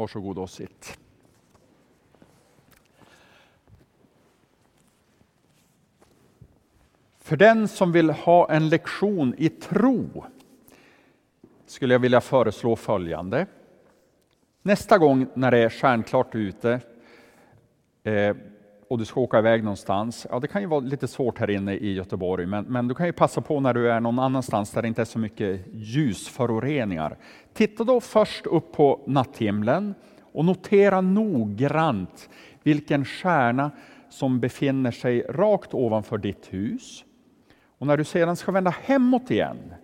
Varsågod och sitt. För den som vill ha en lektion i tro skulle jag vilja föreslå följande. Nästa gång när det är stjärnklart ute eh, och du ska åka iväg någonstans, ja det kan ju vara lite svårt här inne i Göteborg, men, men du kan ju passa på när du är någon annanstans där det inte är så mycket ljusföroreningar. Titta då först upp på natthimlen och notera noggrant vilken stjärna som befinner sig rakt ovanför ditt hus. Och när du sedan ska vända hemåt igen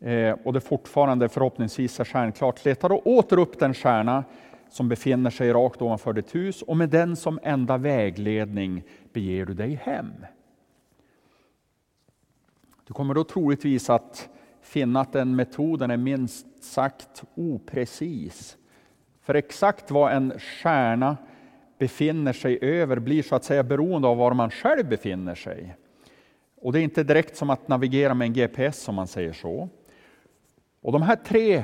eh, och det fortfarande förhoppningsvis är stjärnklart, leta då åter upp den stjärna som befinner sig rakt ovanför ditt hus och med den som enda vägledning beger du dig hem. Du kommer då troligtvis att finna att den metoden är minst sagt oprecis. För exakt vad en stjärna befinner sig över blir så att säga beroende av var man själv befinner sig. Och det är inte direkt som att navigera med en GPS om man säger så. Och de här tre,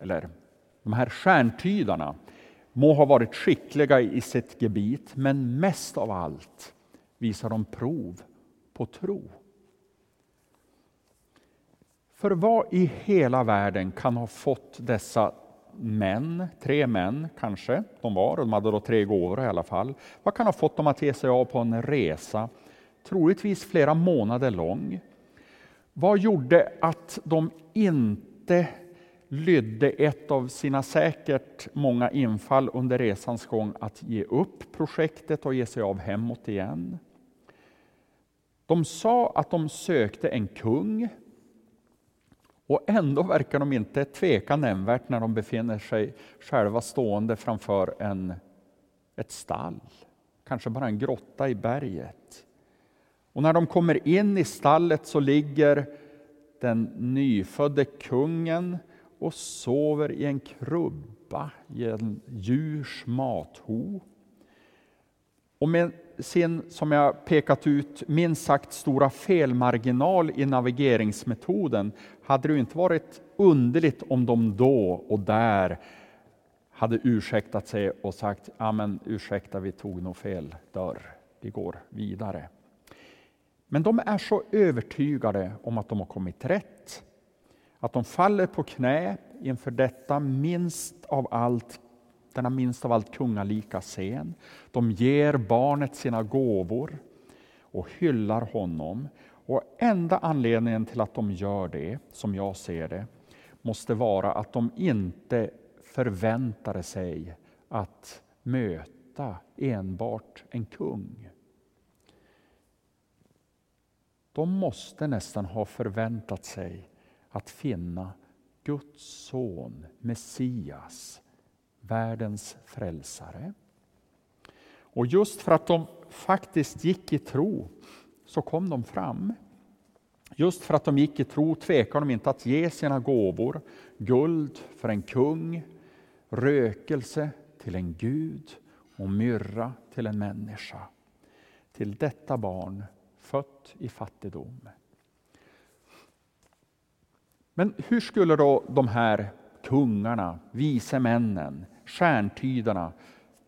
eller de här stjärntydarna, må ha varit skickliga i sitt gebit, men mest av allt visar de prov på tro. För vad i hela världen kan ha fått dessa män, tre män kanske de var, de hade då tre gåvor i alla fall. Vad kan ha fått dem att ge sig av på en resa, troligtvis flera månader lång? Vad gjorde att de inte lydde ett av sina säkert många infall under resans gång att ge upp projektet och ge sig av hemåt igen? De sa att de sökte en kung och ändå verkar de inte tveka nämnvärt när de befinner sig själva stående framför en, ett stall, kanske bara en grotta i berget. Och när de kommer in i stallet så ligger den nyfödde kungen och sover i en krubba i en djurs matho. Och med sin, som jag pekat ut, minst sagt stora felmarginal i navigeringsmetoden hade det inte varit underligt om de då och där hade ursäktat sig och sagt ja men ursäkta, vi tog nog fel dörr, vi går vidare. Men de är så övertygade om att de har kommit rätt, att de faller på knä inför detta minst av allt denna minst av allt kungalika scen. De ger barnet sina gåvor och hyllar honom. Och enda anledningen till att de gör det, som jag ser det, måste vara att de inte förväntade sig att möta enbart en kung. De måste nästan ha förväntat sig att finna Guds son, Messias, världens frälsare. Och just för att de faktiskt gick i tro så kom de fram. Just för att de gick i tro tvekade de inte att ge sina gåvor, guld för en kung, rökelse till en gud och myrra till en människa. Till detta barn, fött i fattigdom. Men hur skulle då de här kungarna, vise männen, stjärntydarna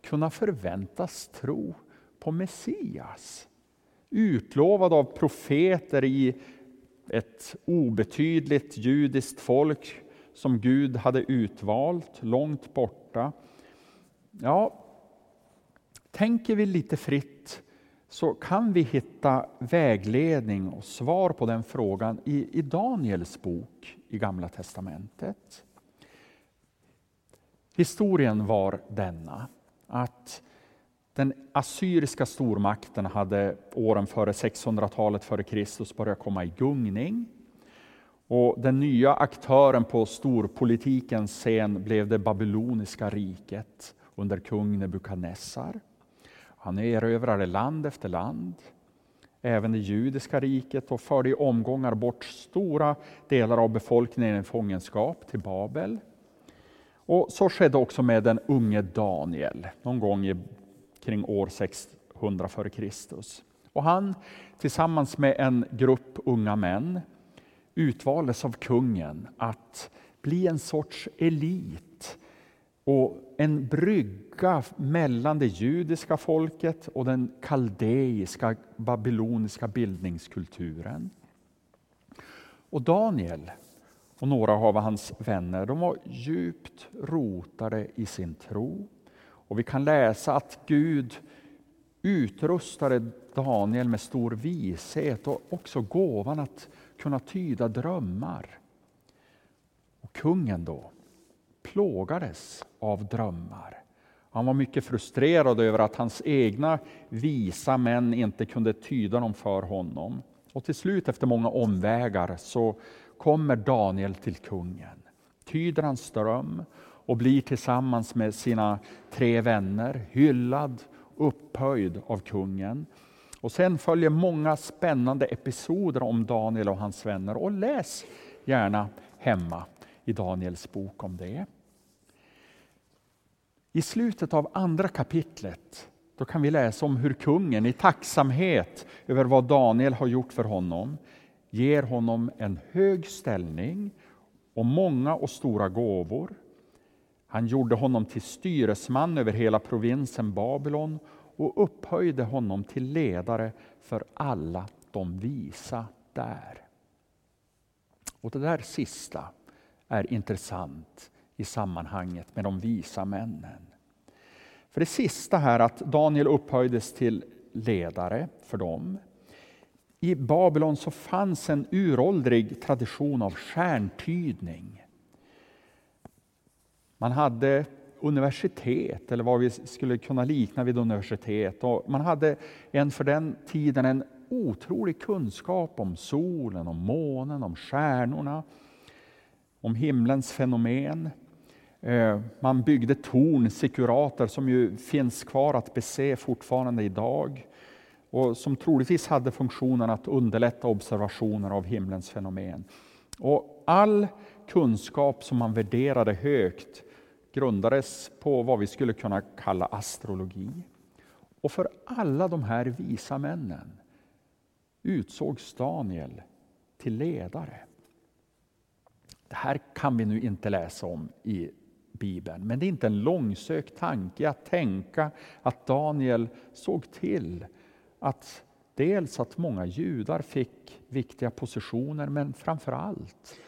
kunna förväntas tro på Messias? Utlovad av profeter i ett obetydligt judiskt folk som Gud hade utvalt långt borta. Ja, tänker vi lite fritt så kan vi hitta vägledning och svar på den frågan i, i Daniels bok i Gamla testamentet. Historien var denna, att den assyriska stormakten hade åren före 600-talet före Kristus börjat komma i gungning. Och den nya aktören på storpolitikens scen blev det babyloniska riket under kung Nebukadnessar. Han erövrade land efter land, även det judiska riket och förde i omgångar bort stora delar av befolkningen i fångenskap till Babel. Och så skedde också med den unge Daniel, någon gång i, kring år 600 f.Kr. Och han tillsammans med en grupp unga män utvaldes av kungen att bli en sorts elit och en brygga mellan det judiska folket och den kaldeiska babyloniska bildningskulturen. Och Daniel och några av hans vänner de var djupt rotade i sin tro. Och vi kan läsa att Gud utrustade Daniel med stor vishet och också gåvan att kunna tyda drömmar. Och kungen då plågades av drömmar. Han var mycket frustrerad över att hans egna visa män inte kunde tyda dem för honom. Och till slut, efter många omvägar, så kommer Daniel till kungen, tyder hans dröm och blir tillsammans med sina tre vänner hyllad, upphöjd av kungen. Och sen följer många spännande episoder om Daniel och hans vänner. Och läs gärna hemma i Daniels bok om det. I slutet av andra kapitlet då kan vi läsa om hur kungen i tacksamhet över vad Daniel har gjort för honom ger honom en hög ställning och många och stora gåvor. Han gjorde honom till styresman över hela provinsen Babylon och upphöjde honom till ledare för alla de visa där. Och det där sista är intressant i sammanhanget med de visa männen. För det sista här, att Daniel upphöjdes till ledare för dem. I Babylon så fanns en uråldrig tradition av stjärntydning. Man hade universitet, eller vad vi skulle kunna likna vid universitet. Och man hade en för den tiden en otrolig kunskap om solen, om månen, om stjärnorna, om himlens fenomen. Eh, man byggde torn, sekurater, som ju finns kvar att bese fortfarande idag och som troligtvis hade funktionen att underlätta observationer av himlens fenomen. Och all kunskap som man värderade högt grundades på vad vi skulle kunna kalla astrologi. Och för alla de här visa männen utsågs Daniel till ledare. Det här kan vi nu inte läsa om i Bibeln, men det är inte en långsökt tanke att tänka att Daniel såg till att dels att många judar fick viktiga positioner, men framför allt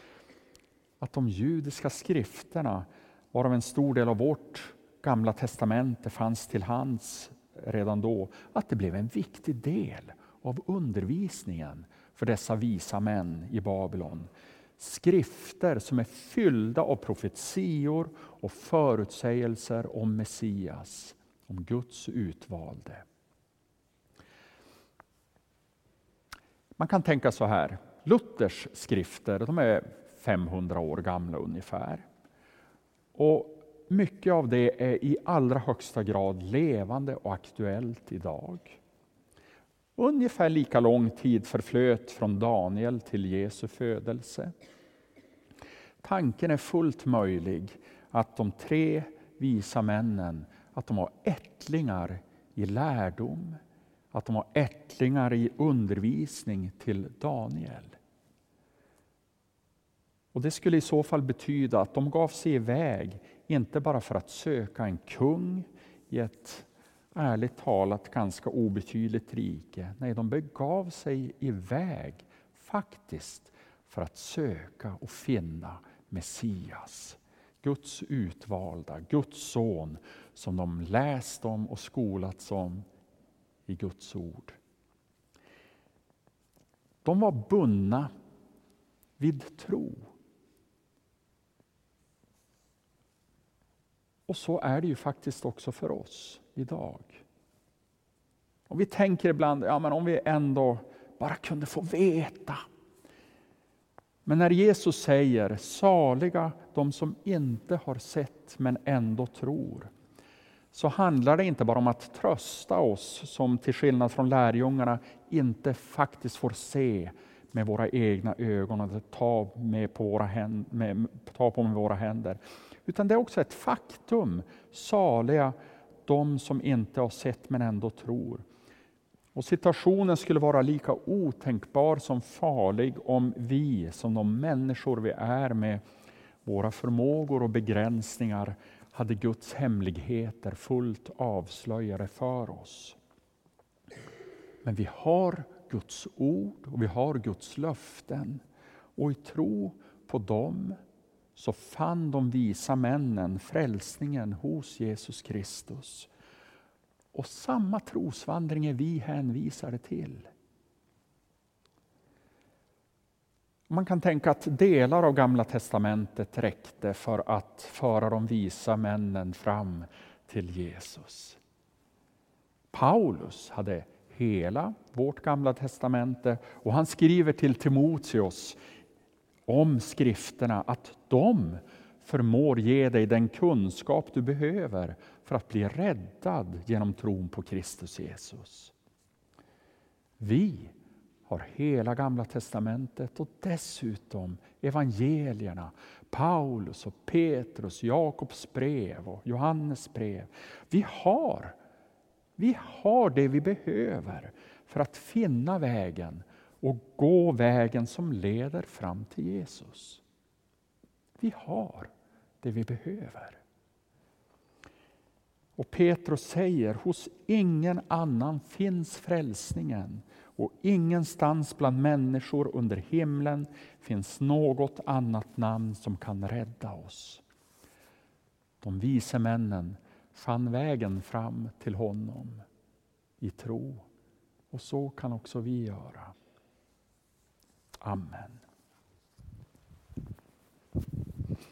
att de judiska skrifterna, varav en stor del av vårt gamla testamente fanns till hands redan då, att det blev en viktig del av undervisningen för dessa visa män i Babylon. Skrifter som är fyllda av profetior och förutsägelser om Messias, om Guds utvalde. Man kan tänka så här, Luthers skrifter de är 500 år gamla ungefär. Och mycket av det är i allra högsta grad levande och aktuellt idag. Ungefär lika lång tid förflöt från Daniel till Jesu födelse. Tanken är fullt möjlig att de tre visa männen att de har ättlingar i lärdom, att de har ättlingar i undervisning till Daniel. Och Det skulle i så fall betyda att de gav sig iväg, inte bara för att söka en kung i ett ärligt talat ganska obetydligt rike. Nej, de begav sig iväg faktiskt för att söka och finna Messias. Guds utvalda, Guds son som de läst om och skolats om i Guds ord. De var bundna vid tro. Och så är det ju faktiskt också för oss idag. Och vi tänker ibland, ja men om vi ändå bara kunde få veta. Men när Jesus säger, saliga de som inte har sett men ändå tror så handlar det inte bara om att trösta oss som till skillnad från lärjungarna inte faktiskt får se med våra egna ögon och ta, med på, våra händer, med, ta på med våra händer. Utan det är också ett faktum. Saliga de som inte har sett men ändå tror. Och situationen skulle vara lika otänkbar som farlig om vi, som de människor vi är med våra förmågor och begränsningar, hade Guds hemligheter fullt avslöjade för oss. Men vi har Guds ord och vi har Guds löften. Och i tro på dem så fann de visa männen frälsningen hos Jesus Kristus. Och samma trosvandring är vi hänvisade till. Man kan tänka att delar av Gamla testamentet räckte för att föra de visa männen fram till Jesus. Paulus hade hela vårt Gamla testamente och han skriver till Timoteus om skrifterna att de förmår ge dig den kunskap du behöver för att bli räddad genom tron på Kristus Jesus. Vi har hela Gamla testamentet och dessutom evangelierna, Paulus och Petrus, Jakobs brev och Johannes brev. Vi har, vi har det vi behöver för att finna vägen och gå vägen som leder fram till Jesus. Vi har det vi behöver. Och Petrus säger, hos ingen annan finns frälsningen och ingenstans bland människor under himlen finns något annat namn som kan rädda oss. De vise männen fann vägen fram till honom i tro och så kan också vi göra. Amen.